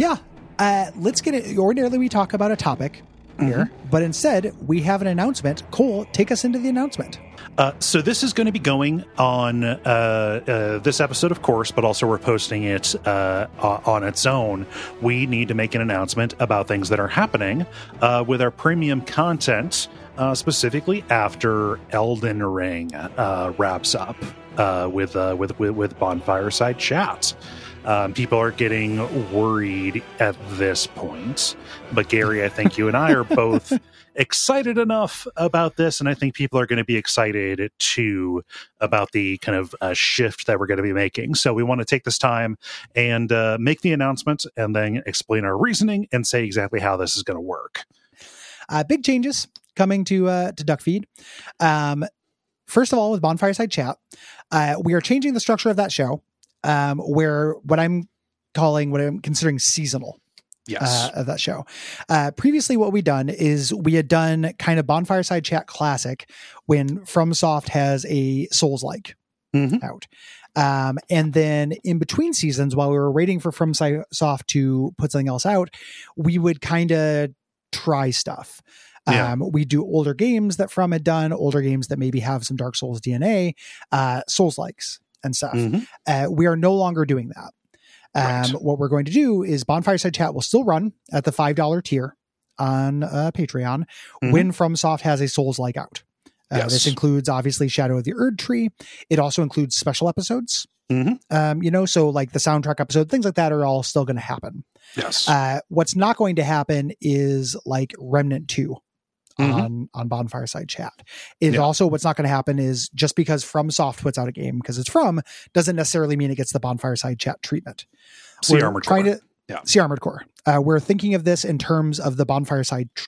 Yeah. Uh, let's get it. Ordinarily, we talk about a topic here, but instead, we have an announcement. Kole, take us into the announcement. Uh, so this is going to be going on uh, uh, this episode, of course, but also we're posting it uh, on its own. We need to make an announcement about things that are happening uh, with our premium content, uh, specifically after Elden Ring uh, wraps up uh, with, uh, with with with Bonfireside Chat. Um, people are getting worried at this point, but Gary, I think you and I are both excited enough about this, and I think people are going to be excited too about the kind of uh, shift that we're going to be making. So we want to take this time and uh, make the announcement, and then explain our reasoning and say exactly how this is going to work. Uh, big changes coming to uh, to Duckfeed. Um, first of all, with Bonfireside Chat, uh, we are changing the structure of that show, um, where what I'm calling what I'm considering seasonal Yes. uh, of that show. Uh, previously, what we done is we had done kind of Bonfireside Chat Classic when FromSoft has a Souls like Mhm. out. Um, and then in between seasons, while we were waiting for FromSoft to put something else out, we would kind of try stuff. Yeah. Um, we do older games that From had done, older games that maybe have some Dark Souls DNA, uh, Souls likes and stuff. Mhm. Uh, we are no longer doing that. Um, Right. What we're going to do is Bonfireside Chat will still run at the $5 tier on uh, Patreon Mhm. when FromSoft has a Souls like out. Uh, Yes. This includes obviously Shadow of the Erdtree. It also includes special episodes. Mhm. Um, you know, so like the soundtrack episode, things like that are all still going to happen. Yes. Uh, what's not going to happen is like Remnant 2 Mhm. on on Bonfireside Chat. Is Yeah. also what's not going to happen is just because FromSoft puts out a game because it's from doesn't necessarily mean it gets the Bonfireside Chat treatment. See We're Armored trying Core. to Yeah. see Armored Core. Uh, we're thinking of this in terms of the Bonfireside tr-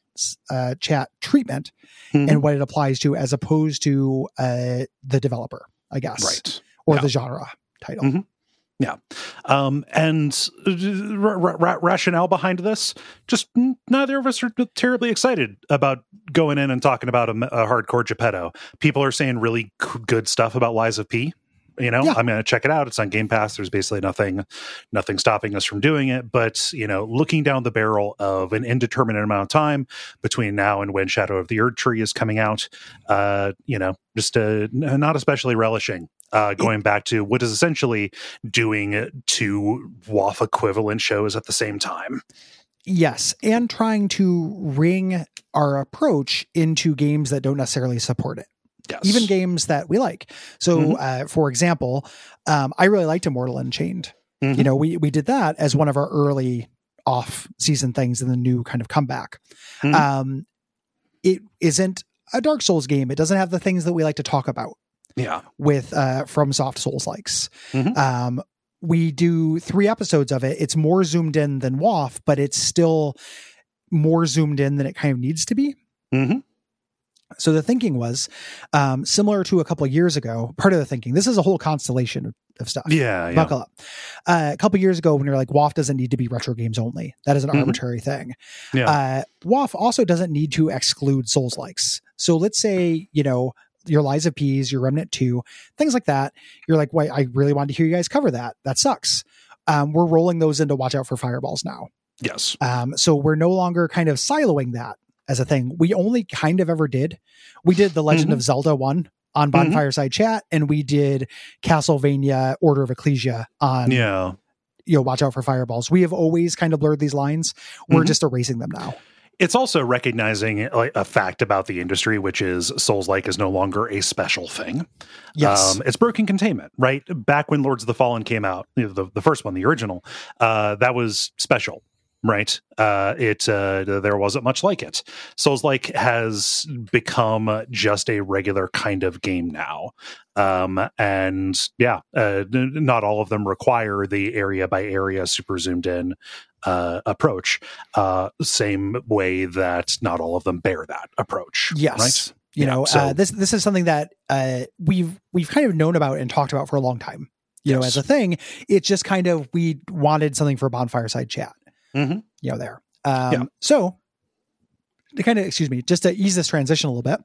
uh, Chat treatment Mhm. and what it applies to, as opposed to uh, the developer, I guess, right. or Yeah. the genre title. Mhm. Um, and ra- ra- rationale behind this, just neither of us are terribly excited about going in and talking about a hardcore Geppetto. People are saying really c- good stuff about Lies of P. You know, Yeah. I'm going to check it out. It's on Game Pass. There's basically nothing, nothing stopping us from doing it. But you know, looking down the barrel of an indeterminate amount of time between now and when Shadow of the Erdtree is coming out, uh, you know, just uh, not especially relishing. Uh, going back to what is essentially doing two WAF equivalent shows at the same time. Yes, and trying to ring our approach into games that don't necessarily support it. Yes. even games that we like. So, Mhm. uh, for example, um, I really liked Immortal Unchained. Mhm. You know, we we did that as one of our early off season things in the new kind of comeback. Mhm. Um, it isn't a Dark Souls game. It doesn't have the things that we like to talk about yeah. with uh, FromSoft Souls likes. Mhm. Um, we do three episodes of it. It's more zoomed in than WAF, but it's still more zoomed in than it kind of needs to be. hmm So the thinking was um, similar to a couple of years ago. Part of the thinking, this is a whole constellation of, stuff. Yeah. Yeah. Buckle up. Uh, a couple years ago, when you're like, WAF doesn't need to be retro games only. That is an Mhm. arbitrary thing. Yeah. Uh, WAF also doesn't need to exclude Souls likes. So let's say, you know, your Lies of Peas, your Remnant 2, things like that. You're like, wait, I really wanted to hear you guys cover that. That sucks. Um, we're rolling those into Watch Out for Fireballs now. yes. Um, so we're no longer kind of siloing that as a thing. We only kind of ever did. We did the Legend Mhm. of Zelda one on. Bonfireside Chat, and we did Castlevania Order of Ecclesia on Yeah. you know Watch Out for Fireballs. We have always kind of blurred these lines. We're Mhm. just erasing them now. It's also recognizing like a fact about the industry, which is Souls like is no longer a special thing. Yes. Um, it's broken containment, right? Back when Lords of the Fallen came out, the, the first one, the original, uh, that was special, right? Uh, it uh, there wasn't much like it. Souls like has become just a regular kind of game now, um, and yeah, uh, n- not all of them require the area by area super zoomed in uh, approach. Uh, same way that not all of them bear that approach. yes. right? You Yeah, know, so- uh, this this is something that uh, we've we've kind of known about and talked about for a long time. You know, Yes. as a thing, it's just kind of we wanted something for Bonfireside Chat. Mhm. You know, there. Um, Yeah. So, to kind of excuse me, just to ease this transition a little bit.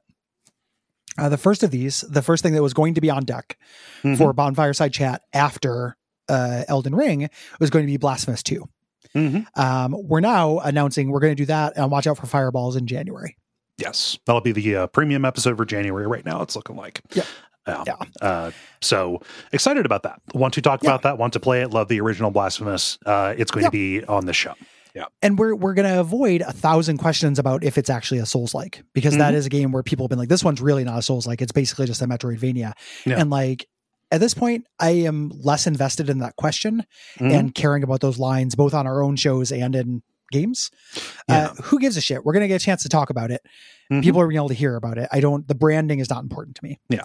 Uh, the first of these, the first thing that was going to be on deck Mhm. for Bonfireside Chat after uh, Elden Ring was going to be Blasphemous 2. Mhm. Um, we're now announcing we're going to do that and watch out for fireballs in January. Yes, that'll be the uh, premium episode for January. Right now, it's looking like. Yeah. Yeah. Yeah. Uh, so excited about that. Want to talk Yeah. about that? Want to play it? Love the original Blasphemous. Uh, it's going Yeah. to be on the show. Yeah. And we're we're going to avoid a thousand questions about if it's actually a Souls like because that Mhm. is a game where people have been like, this one's really not a Souls like. It's basically just a Metroidvania, Yeah. and like at this point, I am less invested in that question Mhm. and caring about those lines both on our own shows and in games. Yeah. Uh, who gives a shit? We're going to get a chance to talk about it. Mhm. People are being able to hear about it. I don't. The branding is not important to me. Yeah.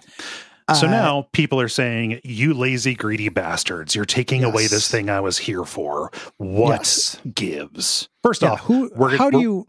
So Uh, now people are saying, "You lazy, greedy bastards! You're taking away this thing I was here for. What Yes. gives?" First yeah, off, who? we're- how do you?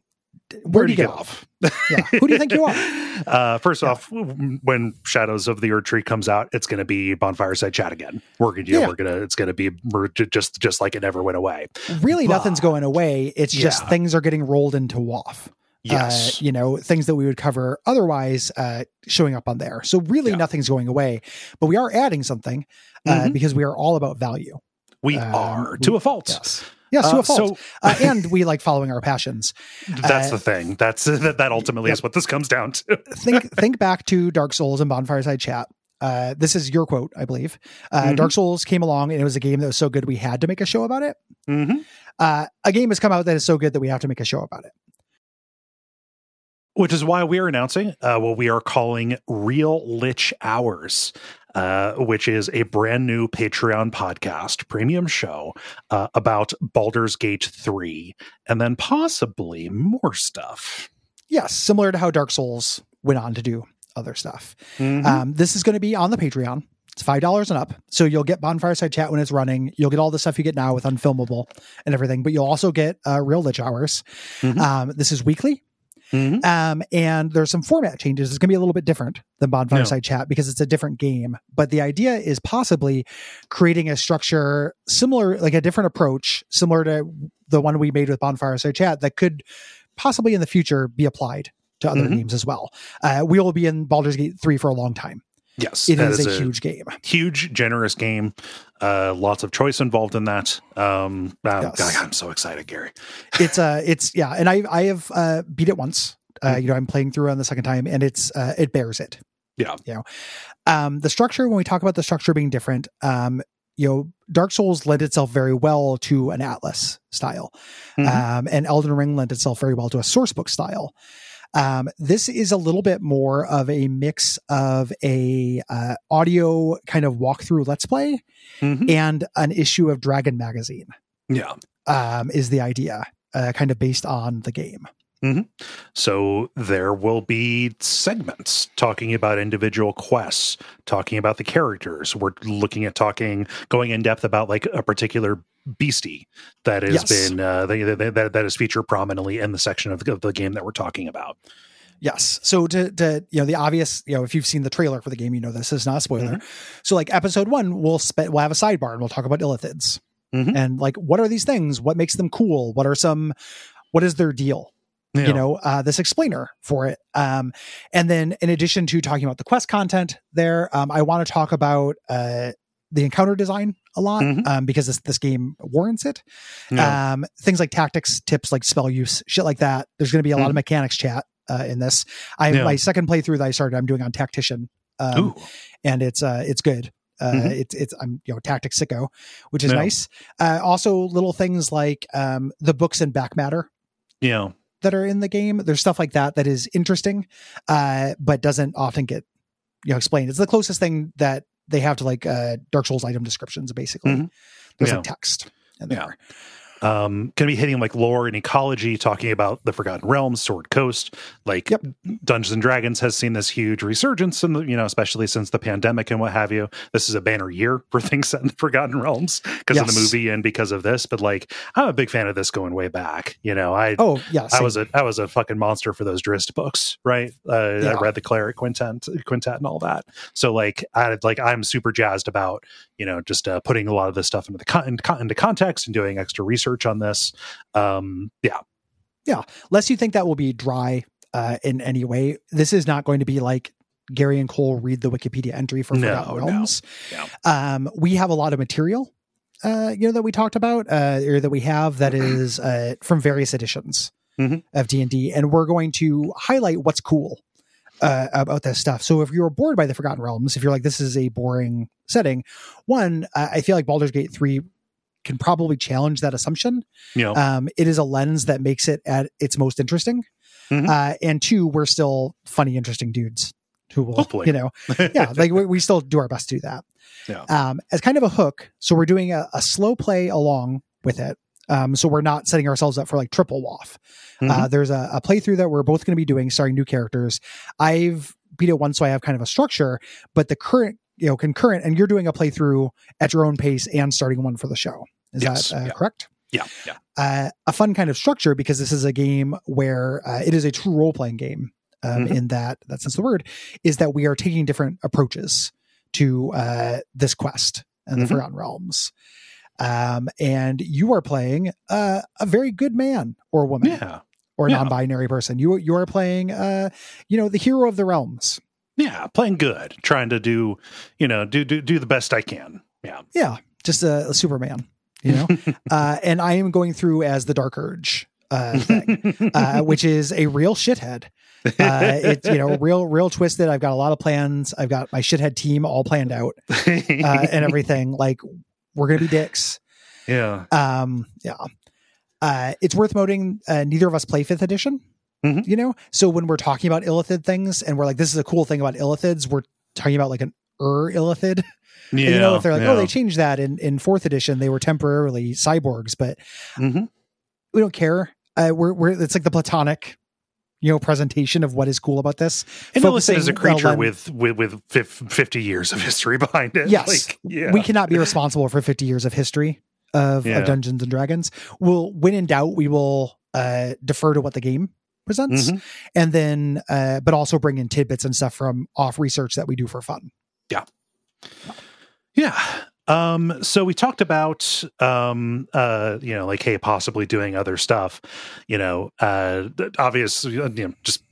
where do you get get off? Yeah. Who do you think you are? Uh, first Yeah. off, when Shadows of the Erdtree comes out, it's going to be Bonfireside Chat again. We're gonna, yeah, we're gonna, it's going to be we're just, just like it never went away. Really, But- nothing's going away. It's just things are getting rolled into WAF. Yes, Uh, you know, things that we would cover otherwise uh, showing up on there. So really, Yeah. nothing's going away, but we are adding something uh, Mhm. because we are all about value. we um, are to a fault. Yes. Yes, to Uh, a fault. So uh, and we like following our passions. that's uh, the thing. That's that. That ultimately Yep. is what this comes down to. think think back to Dark Souls and Bonfireside Chat. Uh, this is your quote, I believe. Uh, Mhm. Dark Souls came along and it was a game that was so good we had to make a show about it. mm-hmm. Uh, a game has come out that is so good that we have to make a show about it. Which is why we are announcing uh, what we are calling Real Lich Hours, uh, which is a brand new Patreon podcast, premium show uh, about Baldur's Gate 3, and then possibly more stuff. Yes, similar to how Dark Souls went on to do other stuff. Mhm. Um, this is going to be on the Patreon. It's five dollars and up, so you'll get Bonfireside Chat when it's running. You'll get all the stuff you get now with Unfilmable and everything, but you'll also get uh, Real Lich Hours. Mhm. Um, this is weekly, Mhm. um, and there's some format changes. It's going to be a little bit different than Bonfireside Chat because it's a different game. But the idea is possibly creating a structure similar, like a different approach, similar to the one we made with Bonfireside Chat, that could possibly in the future be applied to other Mhm. games as well. Uh, we will be in Baldur's Gate 3 for a long time. Yes, it is, is, a, huge game. huge, generous game. Uh, lots of choice involved in that. Um, Yes. God, I'm so excited, Gary. It's uh it's yeah, and I I have uh beat it once. Uh, Mm. you know, I'm playing through on the second time and it's uh it bears it. Yeah. You know. Um the structure when we talk about the structure being different, um you know, Dark Souls lent itself very well to an Atlas style. Mhm. Um and Elden Ring lent itself very well to a sourcebook style. Um, this is a little bit more of a mix of a uh, audio kind of walkthrough let's play Mhm. and an issue of Dragon Magazine Yeah. um, is the idea, uh, kind of based on the game. So there will be segments talking about individual quests, talking about the characters. We're looking at talking, going in depth about like a particular beastie that has Yes. been uh, that, that that is featured prominently in the section of the, of the game that we're talking about. Yes. So to to you know the obvious you know if you've seen the trailer for the game you know this is not a spoiler. So like episode one we'll spend we'll have a sidebar and we'll talk about illithids Mhm. and like what are these things? What makes them cool? What are some? What is their deal? You know uh, this explainer for it um, and then in addition to talking about the quest content there um, i want to talk about uh, the encounter design a lot Mhm. um, because this, this game warrants it Yeah. um, things like tactics tips like spell use shit like that there's going to be a lot of mechanics chat uh, in this i Mm-hmm. Yeah. my second playthrough that i started i'm doing on tactician um, and it's uh it's good uh Mhm. it's it's i'm you know tactics sicko which is Yeah. nice uh also little things like um the books and back matter yeah. That are in the game. There's stuff like that that is interesting, uh, but doesn't often get you know explained. It's the closest thing that they have to like uh, Dark Souls item descriptions. Basically, Mhm. there's Yeah. like text in Yeah. Um going to be hitting like lore and ecology talking about the forgotten realms sword coast like Yep. dungeons and dragons has seen this huge resurgence and you know especially since the pandemic and what have you this is a banner year for things set in the forgotten realms because of the movie and because of this but like i'm a big fan of this going way back you know i Oh yeah, I was a I was a fucking monster for those Drizzt books, right? Uh, Yeah. I read the Cleric Quintet, Quintet, and all that. So like, I like I'm super jazzed about you know just uh, putting a lot of this stuff into the con- into context and doing extra research on this. Um, yeah, lest you think that will be dry uh, in any way. This is not going to be like Gary and Kole read the Wikipedia entry for Forgotten no. Realms. No. Um, we have a lot of material uh, you know, that we talked about, uh, or that we have that is uh, from various editions Mhm. of D and D, and we're going to highlight what's cool uh, about this stuff. So if you're bored by the Forgotten Realms, if you're like this is a boring setting, one, uh, I feel like Baldur's Gate three can probably challenge that assumption. Know, Um, it is a lens that makes it at its most interesting, Mhm. uh, and two, we're still funny, interesting dudes who will, Hopefully. you know, yeah, like we, we still do our best to do that. Yeah. Um, as kind of a hook, so we're doing a, a slow play along with it. Um, so we're not setting ourselves up for like triple waff. Mm-hmm. Uh, there's a, a playthrough that we're both going to be doing, starring new characters. I've beat it once, so I have kind of a structure, but the current, you know, concurrent, and you're doing a playthrough at your own pace and starting one for the show. Is Yes, that uh, yeah. correct? yeah, yeah. uh, a fun kind of structure because this is a game where uh, it is a true role playing game. Um, Mhm. In that, that sense of the word, is that we are taking different approaches to uh, this quest and the Mhm. Forgotten Realms. Um, and you are playing uh, a very good man or woman Yeah. or Yeah. non-binary person. You you are playing, uh, you know, the hero of the realms. Yeah. Playing good, trying to do, you know, do, do, do the best I can. Yeah. Yeah, just a, a Superman, you know. uh, and I am going through as the Dark Urge uh, thing. uh, which is a real shithead. Uh, it's you know real real twisted. I've got a lot of plans. I've got my shithead team all planned out uh, and everything. Like we're gonna be dicks. yeah. Um, yeah. Uh, it's worth noting uh, neither of us play fifth edition. Mhm. You know, so when we're talking about illithid things, and we're like, "This is a cool thing about illithids," we're talking about like an ur illithid. Yeah. And, you know, if they're like, yeah. "Oh, they changed that in in fourth edition, they were temporarily cyborgs," but Mhm. we don't care. Uh, we're we're it's like the platonic, you know, presentation of what is cool about this. And Illithid is a focusing, uh, creature len- with, with, with fif- 50 years of history behind it. Yes. Like, yeah. We cannot be responsible for 50 years of history of, Yeah. of Dungeons and Dragons. We'll, when in doubt, we will uh, defer to what the game presents, Mhm. and then, uh, but also bring in tidbits and stuff from off research that we do for fun. Yeah. Yeah. Um, so we talked about, um, uh, you know, like, hey, possibly doing other stuff, you know, uh, obvious, you know, just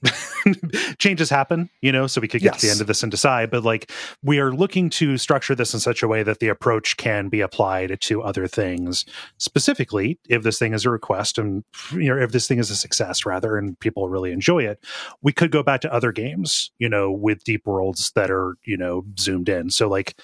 changes happen, you know, so we could get to the end of this and decide, but like, we are looking to structure this in such a way that the approach can be applied to other things. Specifically, if this thing is a request and, you know, if this thing is a success rather, and people really enjoy it, we could go back to other games, you know, with deep worlds that are, you know, zoomed in. So like,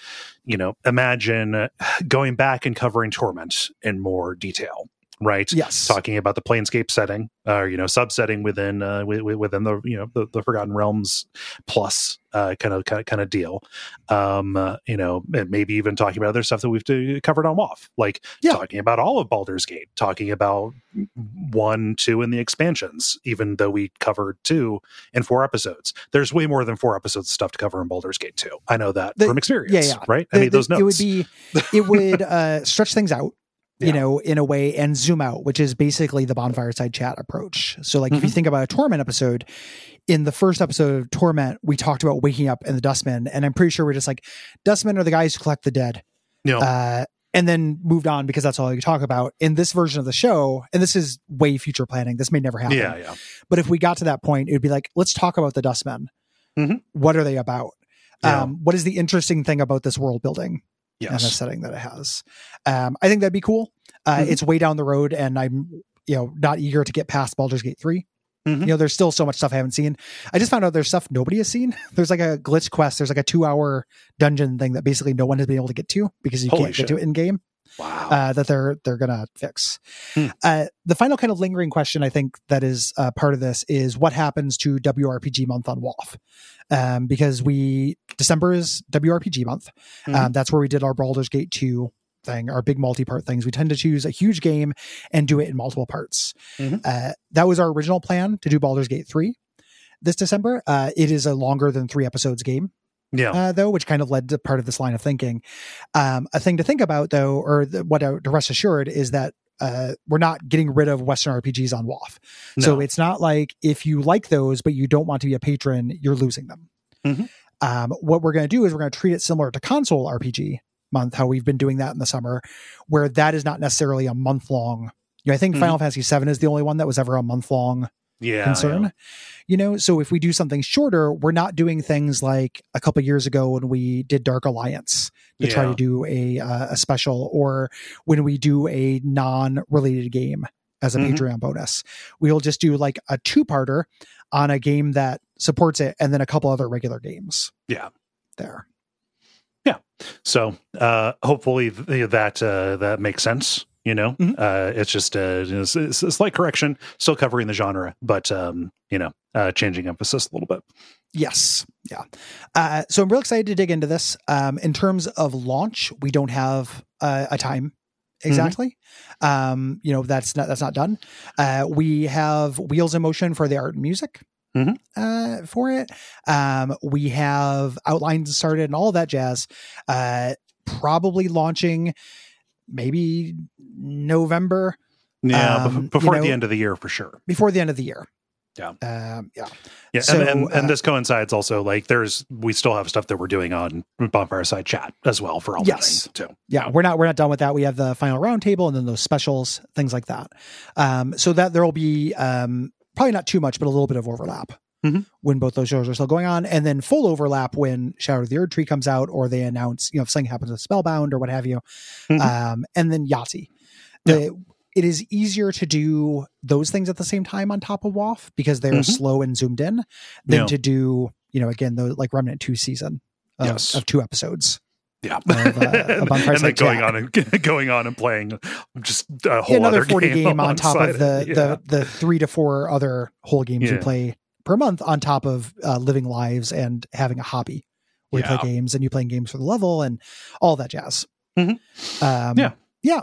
you know, imagine uh, going back and covering Torment in more detail, right? Yes. Talking about the Planescape setting, or you know, subsetting within uh, wi- wi- within the you know the, the Forgotten Realms plus uh, kind of kind of deal. Um, uh, you know, and maybe even talking about other stuff that we've uh, covered on WAF, like Yeah. talking about all of Baldur's Gate, talking about one, two, and the expansions. Even though we covered two in four episodes, there's way more than four episodes of stuff to cover in Baldur's Gate two. I know that The- from experience. yeah, yeah. right. I The- need those notes. It would be, it would uh, stretch things out. You Yeah. know, in a way, and zoom out, which is basically the Bonfireside Chat approach. So, like, if you Mhm. think about a torment episode, in the first episode of Torment, we talked about waking up in the dustmen, and I'm pretty sure we're just like, dustmen are the guys who collect the dead. know, uh, and then moved on because that's all you talk about. In this version of the show, and this is way future planning, this may never happen. yeah, yeah. But if we got to that point, it would be like, let's talk about the Dustmen. Mhm. What are they about? Yeah. Um, what is the interesting thing about this world building and the setting that it has? Um, I think that'd be cool. Uh, Mhm. It's way down the road, and I'm you know not eager to get past Baldur's Gate 3 Mhm. You know, there's still so much stuff I haven't seen. I just found out there's stuff nobody has seen. There's like a glitch quest. There's like a two hour dungeon thing that basically no one has been able to get to because you Holy can't shit. get to it in game Wow. uh, that they're they're gonna fix. Hmm. Uh, the final kind of lingering question I think that is uh, part of this is what happens to WRPG month on WAF, um, because we December is WRPG month. Um, Mhm. that's where we did our Baldur's Gate two thing, our big multi-part things. We tend to choose a huge game and do it in multiple parts. Mhm. Uh, that was our original plan to do Baldur's Gate three this December. Uh, it is a longer than three episodes game yeah. uh, though, which kind of led to part of this line of thinking. Um, a thing to think about, though, or the, what I, to rest assured is that uh, we're not getting rid of Western RPGs on WAF. So it's not like if you like those, but you don't want to be a patron, you're losing them. Mhm. Um, what we're going to do is we're going to treat it similar to console RPG month, how we've been doing that in the summer, where that is not necessarily a month long. You know, I think Mhm. Final Fantasy VII is the only one that was ever a month long yeah, concern. yeah. You know, so if we do something shorter, we're not doing things like a couple years ago when we did Dark Alliance to try to do a uh, a special, or when we do a non related game as a Mhm. Patreon bonus. We'll just do like a two parter on a game that supports it, and then a couple other regular games. Yeah. there. Yeah. So uh, hopefully th- that uh, that makes sense. You know, Mhm. uh, it's just a, it's, it's a slight correction, still covering the genre, but um, you know, uh, changing emphasis a little bit. Yes. Yeah. Uh, so I'm real excited to dig into this. Um, in terms of launch, we don't have a time exactly. Um, you know, that's not, that's not done. Uh, we have wheels in motion for the art and music. Mhm. Uh, for it, um, we have outlines started and all that jazz. Uh, probably launching maybe November Yeah, Um, bef- you before know- the end of the year for sure. before the end of the year. Yeah. Um, yeah. Yeah, So, and, and, uh, and this coincides also like there's we still have stuff that we're doing on Bonfireside Chat as well for all Yes. that too. yeah we're not we're not done with that we have the final roundtable and then those specials things like that um so that there will be um probably not too much but a little bit of overlap Mhm. when both those shows are still going on and then full overlap when shadow of the Erdtree comes out or they announce you know if something happens with spellbound or what have you Mhm. um and then yahtzee Yeah. The- it is easier to do those things at the same time on top of WAF because they're Mhm. slow and zoomed in than Yeah. to do, you know, again, the like Remnant 2 season of, Yes. of two episodes. Yeah, Of, uh, a and, then going on and going on and playing just a whole Yeah, another other 40 game, on top of the. Yeah. the the three to four other whole games Yeah. play per month on top of uh, living lives and having a hobby where you play games and you playing games for the level and all that jazz. Mhm. Um, Yeah. Yeah.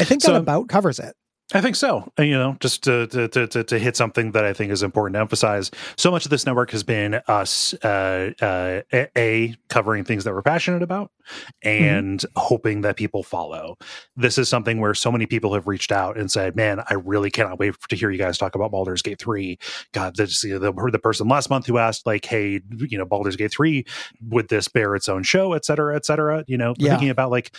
I think So- that about covers it. I think so. You know, just to, to to to to hit something that I think is important to emphasize. So much of this network has been us uh, uh, a covering things that we're passionate about, and hoping that people follow. This is something where so many people have reached out and said, "Man, I really cannot wait to hear you guys talk about Baldur's Gate three. God, this, you know, the the person last month who asked, like, "Hey, you know, Baldur's Gate three, would this bear its own show, et cetera, et cetera?" You know, Yeah. thinking about like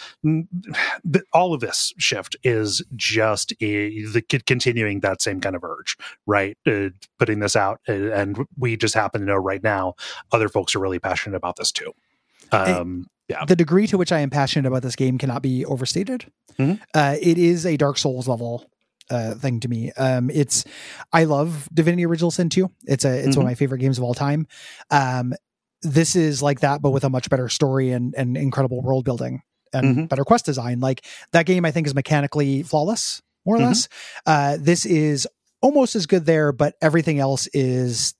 all of this shift is just a, the continuing that same kind of urge, right? Uh, putting this out, uh, and we just happen to know right now other folks are really passionate about this too. Um, yeah, The degree to which I am passionate about this game cannot be overstated. Mhm. Uh, it is a Dark Souls level uh, thing to me. Um, it's I love Divinity Original Sin 2. It's a it's one of my favorite games of all time. Um, this is like that, but with a much better story and and incredible world building and Mhm. better quest design. Like that game, I think is mechanically flawless, more or Mhm. less. Uh, this is almost as good there, but everything else is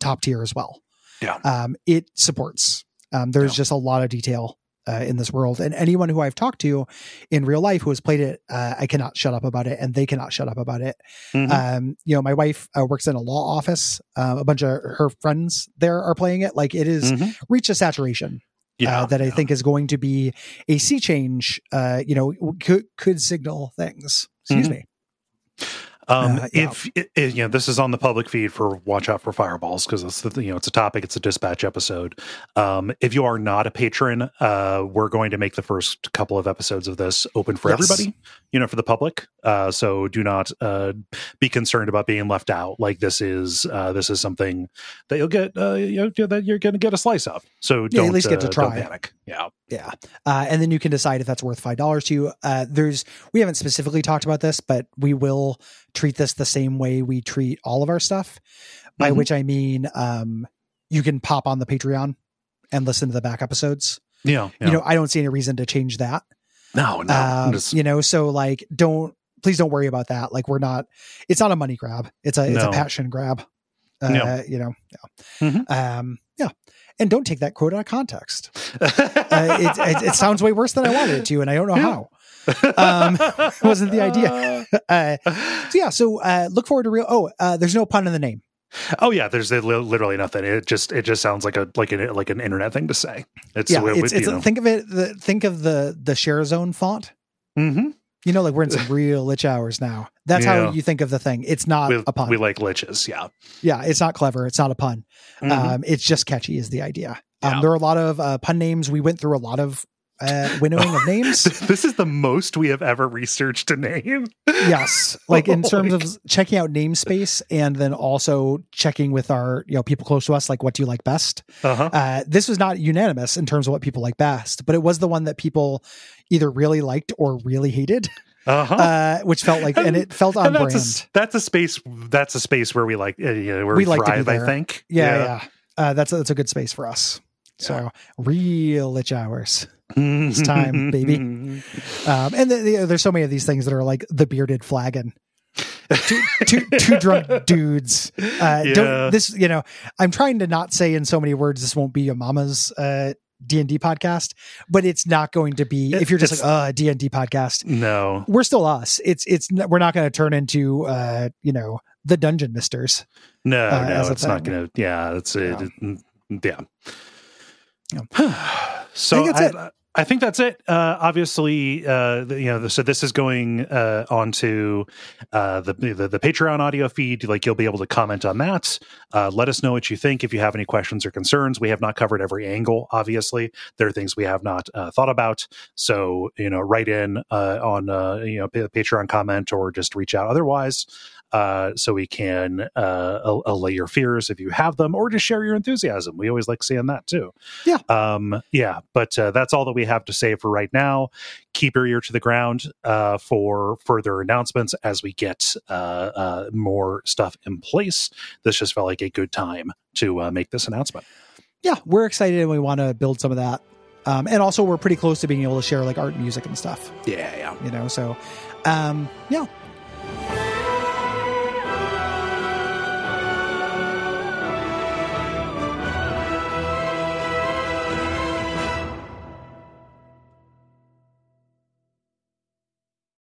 top tier as well. Yeah. Um, it supports. Um, there's Yeah. just a lot of detail uh, in this world, and anyone who I've talked to in real life who has played it, uh, I cannot shut up about it, and they cannot shut up about it. Mhm. Um, you know, my wife uh, works in a law office. Uh, a bunch of her friends there are playing it. Like it is Mhm. reached a saturation yeah, uh, that I yeah. think is going to be a sea change. Uh, you know, could could signal things. Excuse Mhm. me. Um, Uh, yeah. if it, it- you know, this is on the public feed for watch out for fireballs because it's the, you know it's a topic. It's a dispatch episode. Um, if you are not a patron, uh, we're going to make the first couple of episodes of this open for Yes. everybody. You know, for the public. Uh, so do not uh, be concerned about being left out. Like this is uh, this is something that you'll get. Uh, you know, that you're going to get a slice of. So Yeah, at least get to uh, try. panic. Yeah. Yeah. Uh, and then you can decide if that's worth five dollars to you. Uh, there's we haven't specifically talked about this, but we will treat this the same way we treat all of our stuff. By Mhm. which I mean, um, you can pop on the Patreon and listen to the back episodes. Yeah. yeah. You know, I don't see any reason to change that. no, no. um, just- you know, so like, don't please don't worry about that. Like, we're not. It's not a money grab. It's a it's No. a passion grab. Uh, No. You know. Yeah. Mhm. Um, yeah. And don't take that quote out of context. Uh, it, it, it sounds way worse than I wanted it to, and I don't know Yeah. how. Um, wasn't the idea. Uh, so yeah, so uh, look forward to real. Oh, uh, there's no pun in the name. Oh yeah, there's literally nothing. It just it just sounds like a like an like an internet thing to say. It's yeah, it's, it's think of it. The, think of the the share zone font. Mhm. You know, like we're in some real lich hours now. That's Yeah. how you think of the thing. It's not we, a pun. we like liches. Yeah. yeah, it's not clever. It's not a pun. Mhm. Um, it's just catchy is the idea. Um, Yeah. There are a lot of uh, pun names. We went through a lot of uh, winnowing of names. this is the most we have ever researched a name. yes, like in Oh terms of checking out namespace and then also checking with our you know people close to us, like what do you like best. Uh-huh. Uh, this was not unanimous in terms of what people like best, but it was the one that people either really liked or really hated, Uh-huh. uh, which felt like, and it felt on that's brand. a, that's a space that's a space where we like uh, you know, where We we, like to be thrive, I think. yeah, yeah. Uh, that's a, that's a good space for us. So Real Lich Hours. It's time, baby. Um, and the, the, there's so many of these things that are like the bearded flagon. two, two, two drunk dudes. Uh, Yeah. Don't this, you know, I'm trying to not say in so many words, this won't be a mama's, uh, D&D podcast, but it's not going to be, It- if you're just like, uh, D&D podcast, No. we're still us. It's, it's, we're not going to turn into, uh, you know, the dungeon misters. No, uh, no, a it's not gonna yeah, it's it, Yeah. it- yeah. Yeah. So I think that's I, I think that's it. Uh, obviously, uh, you know, so this is going uh, onto uh, the, the the Patreon audio feed. Like you'll be able to comment on that. Uh, let us know what you think. If you have any questions or concerns, we have not covered every angle. Obviously, there are things we have not uh, thought about. So you know, write in uh, on uh, you know pa- Patreon comment or just reach out. Otherwise, uh, so we can uh, allay your fears if you have them, or just share your enthusiasm. We always like seeing that too. Yeah. Um, yeah. But uh, that's all that we have to say for right now. Keep your ear to the ground uh, for further announcements as we get uh, uh, more stuff in place. This just felt like a good time to uh, make this announcement. Yeah, we're excited and we want to build some of that. Um, and also we're pretty close to being able to share like art and music and stuff. Yeah. Yeah. you know so um yeah